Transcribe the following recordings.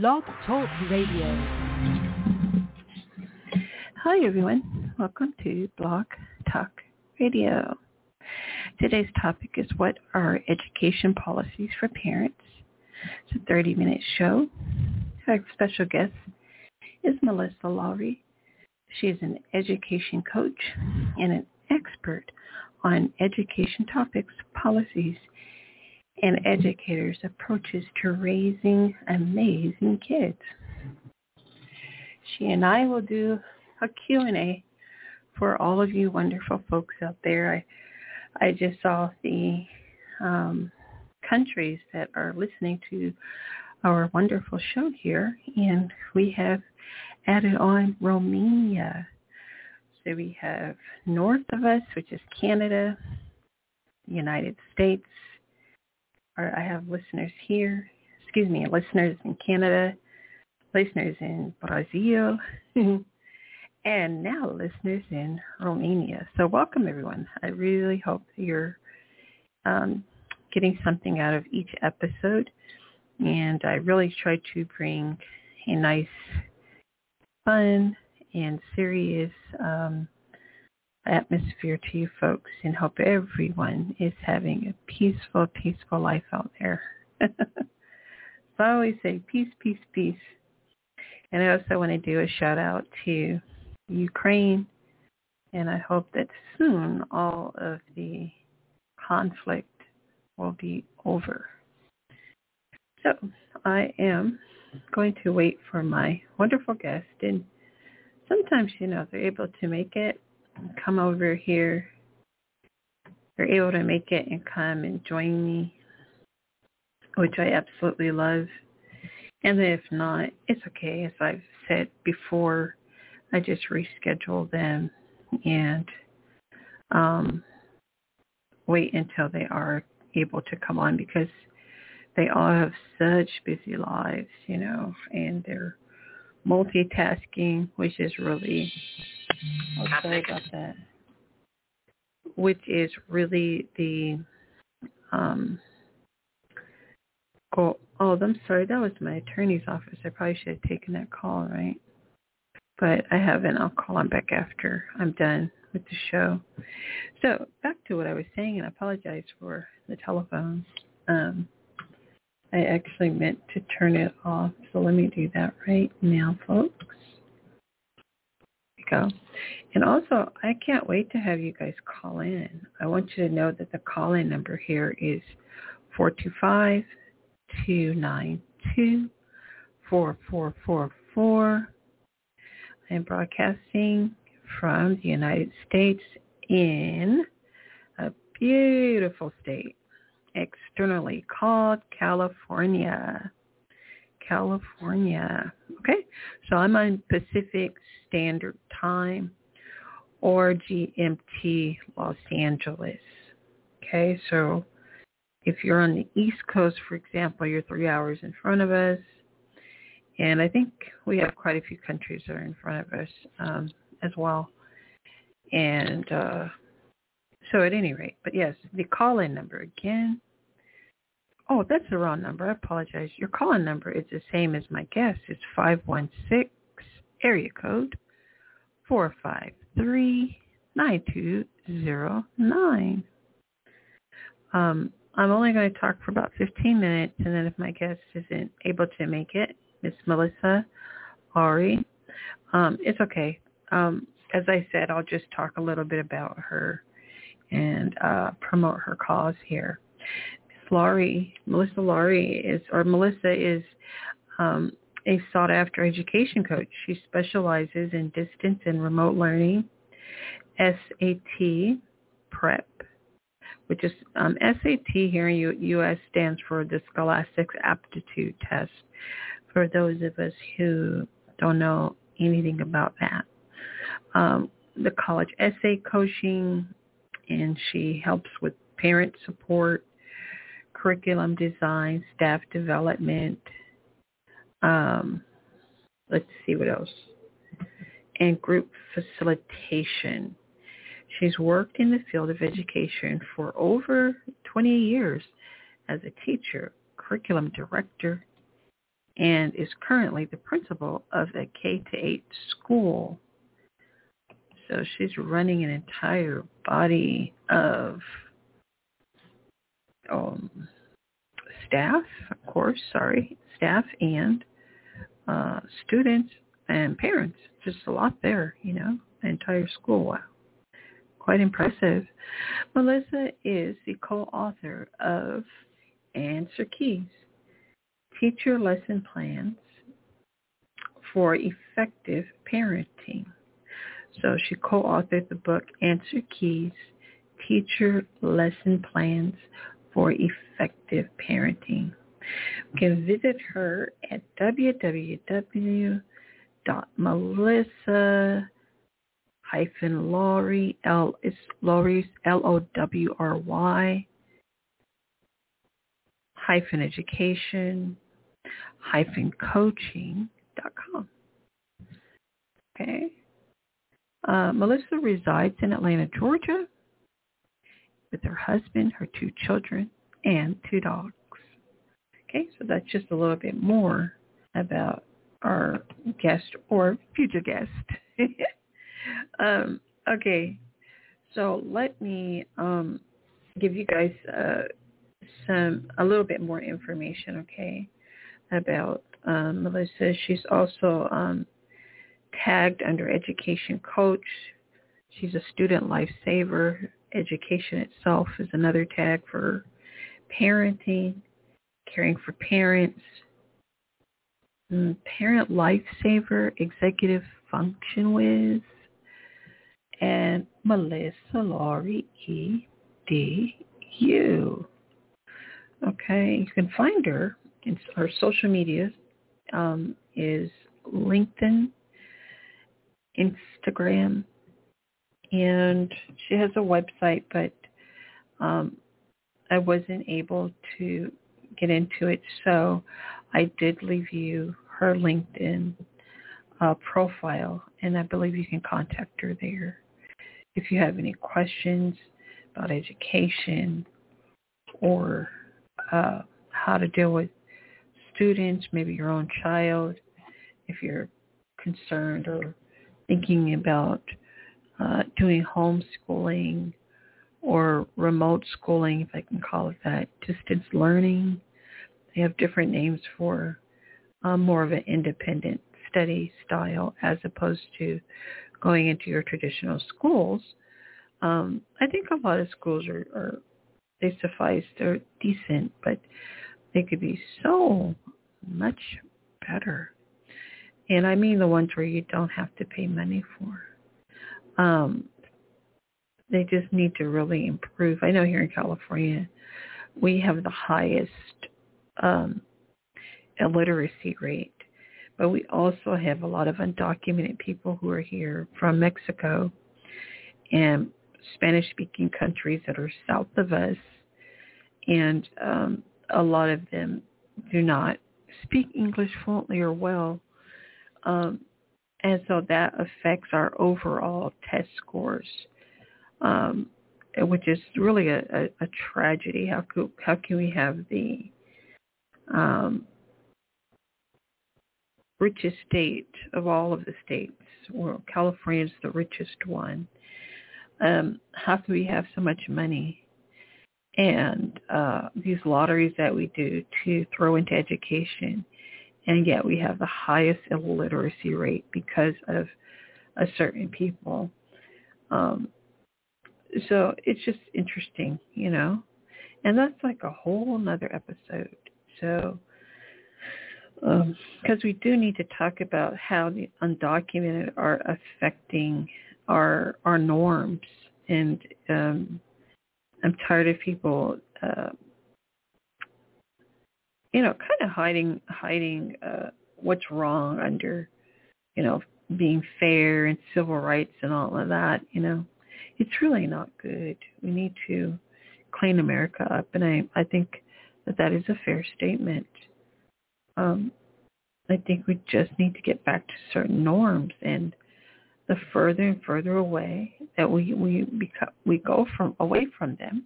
Blog Talk Radio. Hi, everyone. Welcome to Blog Talk Radio. Today's topic is what are education policies for parents? It's a 30-minute show. Our special guest is Melissa Lowry. She is an education coach and an expert on education topics, policies, and educators' approaches to raising amazing kids. She and I will do a Q&A for all of you wonderful folks out there. I, I just saw the um, countries that are listening to our wonderful show here, and we have added on Romania. So we have north of us, which is Canada, the United States, or I have listeners here, excuse me, listeners in Canada, listeners in Brazil, and now listeners in Romania. So welcome everyone. I really hope you're um, getting something out of each episode. And I really try to bring a nice, fun, and serious um, atmosphere to you folks and hope everyone is having a peaceful, peaceful life out there. so I always say peace, peace, peace. And I also want to do a shout out to Ukraine. And I hope that soon all of the conflict will be over. So I am going to wait for my wonderful guest. And sometimes, you know, they're able to make it come over here. They're able to make it and come and join me, which I absolutely love. And if not, it's okay. As I've said before, I just reschedule them and um, wait until they are able to come on because they all have such busy lives, you know, and they're multitasking, which is really I'll sorry about that. Which is really the um oh oh I'm sorry, that was my attorney's office. I probably should have taken that call, right? But I haven't. I'll call him back after I'm done with the show. So back to what I was saying, and I apologize for the telephone. Um, I actually meant to turn it off, so let me do that right now, folks go. And also, I can't wait to have you guys call in. I want you to know that the call-in number here is 425-292-4444. I am broadcasting from the United States in a beautiful state, externally called California. California. Okay, so I'm on Pacific Standard Time or GMT Los Angeles. Okay, so if you're on the East Coast, for example, you're three hours in front of us. And I think we have quite a few countries that are in front of us um, as well. And uh, so at any rate, but yes, the call-in number again, Oh, that's the wrong number. I apologize. Your call-in number is the same as my guest. It's 516 area code 453-9209. Um, I'm only going to talk for about 15 minutes, and then if my guest isn't able to make it, Miss Melissa Ari, um, it's okay. Um, as I said, I'll just talk a little bit about her and uh, promote her cause here. Lowry, Melissa Lowry is, or Melissa is um, a sought-after education coach. She specializes in distance and remote learning, SAT prep, which is um, SAT here in U- U.S. stands for the Scholastic Aptitude Test. For those of us who don't know anything about that, um, the college essay coaching, and she helps with parent support curriculum design, staff development, um, let's see what else, and group facilitation. She's worked in the field of education for over 20 years as a teacher, curriculum director, and is currently the principal of a K-8 school. So she's running an entire body of um, staff, of course, sorry, staff and uh, students and parents. Just a lot there, you know, entire school. Wow. Quite impressive. Melissa is the co-author of Answer Keys, Teacher Lesson Plans for Effective Parenting. So she co-authored the book Answer Keys, Teacher Lesson Plans for Effective Parenting. You can visit her at www.melissa hyphen Lowry L is Lowry's L O W R Y hyphen education hyphen coaching dot com. Okay. Uh, Melissa resides in Atlanta, Georgia with her husband, her two children, and two dogs. Okay, so that's just a little bit more about our guest or future guest. um, okay, so let me um, give you guys uh, some a little bit more information, okay, about um, Melissa. She's also um, tagged under education coach. She's a student lifesaver education itself is another tag for parenting, caring for parents, mm, parent lifesaver, executive function with, and Melissa Lowry E. D. U. Okay, you can find her in our social media um, is LinkedIn, Instagram, and she has a website, but um, I wasn't able to get into it, so I did leave you her LinkedIn uh, profile, and I believe you can contact her there if you have any questions about education or uh, how to deal with students, maybe your own child, if you're concerned or thinking about uh, doing homeschooling or remote schooling, if I can call it that, distance learning. They have different names for um, more of an independent study style as opposed to going into your traditional schools. Um, I think a lot of schools are, are they suffice. They're decent, but they could be so much better. And I mean the ones where you don't have to pay money for. Um, they just need to really improve. I know here in California, we have the highest um, illiteracy rate, but we also have a lot of undocumented people who are here from Mexico and Spanish-speaking countries that are south of us, and um, a lot of them do not speak English fluently or well. Um, and so that affects our overall test scores, um, which is really a, a, a tragedy. How, could, how can we have the um, richest state of all of the states? Well, California is the richest one. Um, how can we have so much money and uh, these lotteries that we do to throw into education and yet we have the highest illiteracy rate because of a certain people. Um, so it's just interesting, you know, and that's like a whole another episode. So, because um, we do need to talk about how the undocumented are affecting our our norms, and um, I'm tired of people uh, you know, kind of hiding hiding uh, what's wrong under, you know, being fair and civil rights and all of that. You know, it's really not good. We need to clean America up, and I I think that that is a fair statement. Um, I think we just need to get back to certain norms, and the further and further away that we we become, we go from away from them,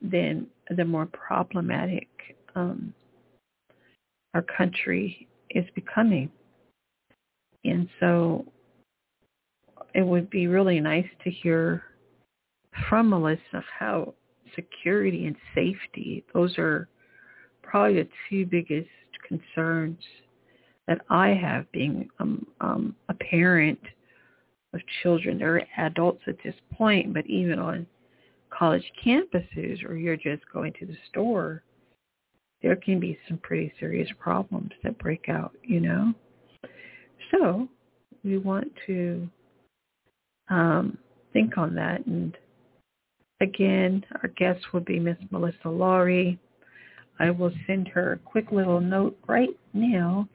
then the more problematic um, our country is becoming. And so it would be really nice to hear from Melissa how security and safety, those are probably the two biggest concerns that I have being um, um, a parent of children. They're adults at this point, but even on college campuses or you're just going to the store, there can be some pretty serious problems that break out, you know? So we want to um, think on that. And again, our guest would be Miss Melissa Lowry. I will send her a quick little note right now.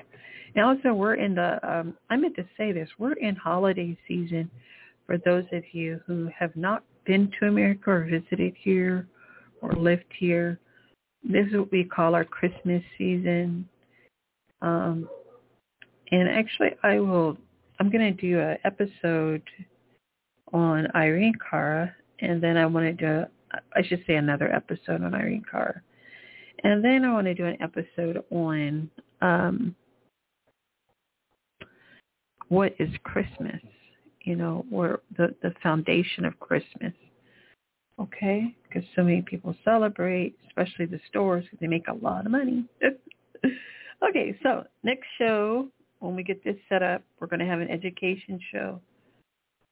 And also, we're in the, um, I meant to say this, we're in holiday season for those of you who have not been to America or visited here or lived here. This is what we call our Christmas season. Um, and actually, I will, I'm going to do an episode on Irene Cara, and then I want to do, I should say another episode on Irene Cara. And then I want to do an episode on um, what is Christmas, you know, or the, the foundation of Christmas. Okay? Because so many people celebrate, especially the stores, because they make a lot of money. okay, so next show, when we get this set up, we're going to have an education show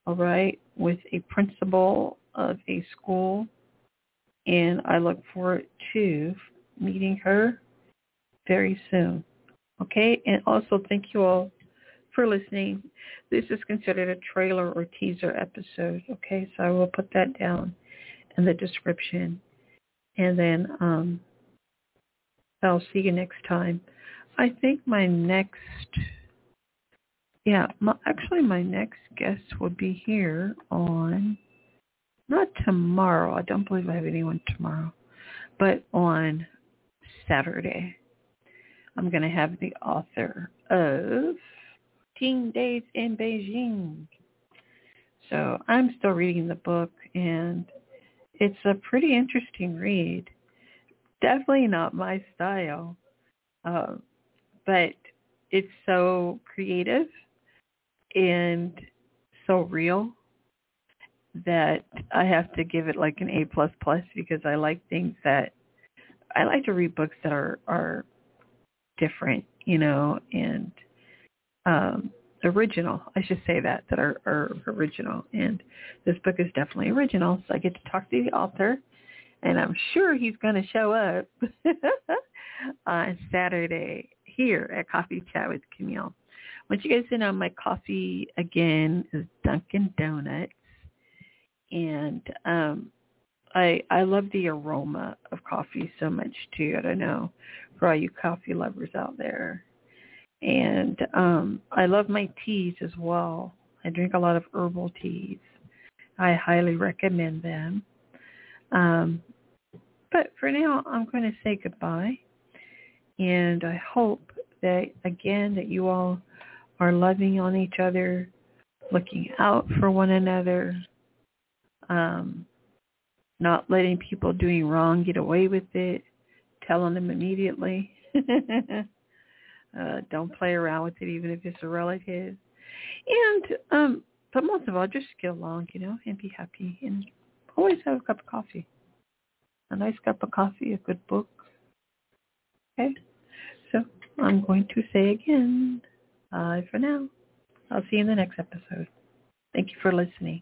all right, with a principal of a school. And I look forward to meeting her very soon. Okay, and also thank you all for listening. This is considered a trailer or teaser episode. Okay, so I will put that down in the description. And then um, I'll see you next time. I think my next yeah, my, actually my next guest will be here on, not tomorrow. I don't believe I have anyone tomorrow, but on Saturday. I'm going to have the author of Teen Days in Beijing. So I'm still reading the book and it's a pretty interesting read. Definitely not my style, uh, but it's so creative and so real that I have to give it like an A plus plus because I like things that I like to read books that are are different, you know, and um original. I should say that that are, are original. And this book is definitely original. So I get to talk to the author, and I'm sure he's going to show up on Saturday here at Coffee Chat with Camille want you guys to know my coffee again is Dunkin' Donuts, and um, I I love the aroma of coffee so much too. I don't know for all you coffee lovers out there, and um, I love my teas as well. I drink a lot of herbal teas. I highly recommend them. Um, but for now, I'm going to say goodbye. And I hope that, again, that you all are loving on each other, looking out for one another, um, not letting people doing wrong get away with it, telling them immediately. uh, don't play around with it even if it's a relative. And um, but most of all, just get along, you know, and be happy and always have a cup of coffee. A nice cup of coffee, a good book. Okay? So I'm going to say again, Bye for now. I'll see you in the next episode. Thank you for listening.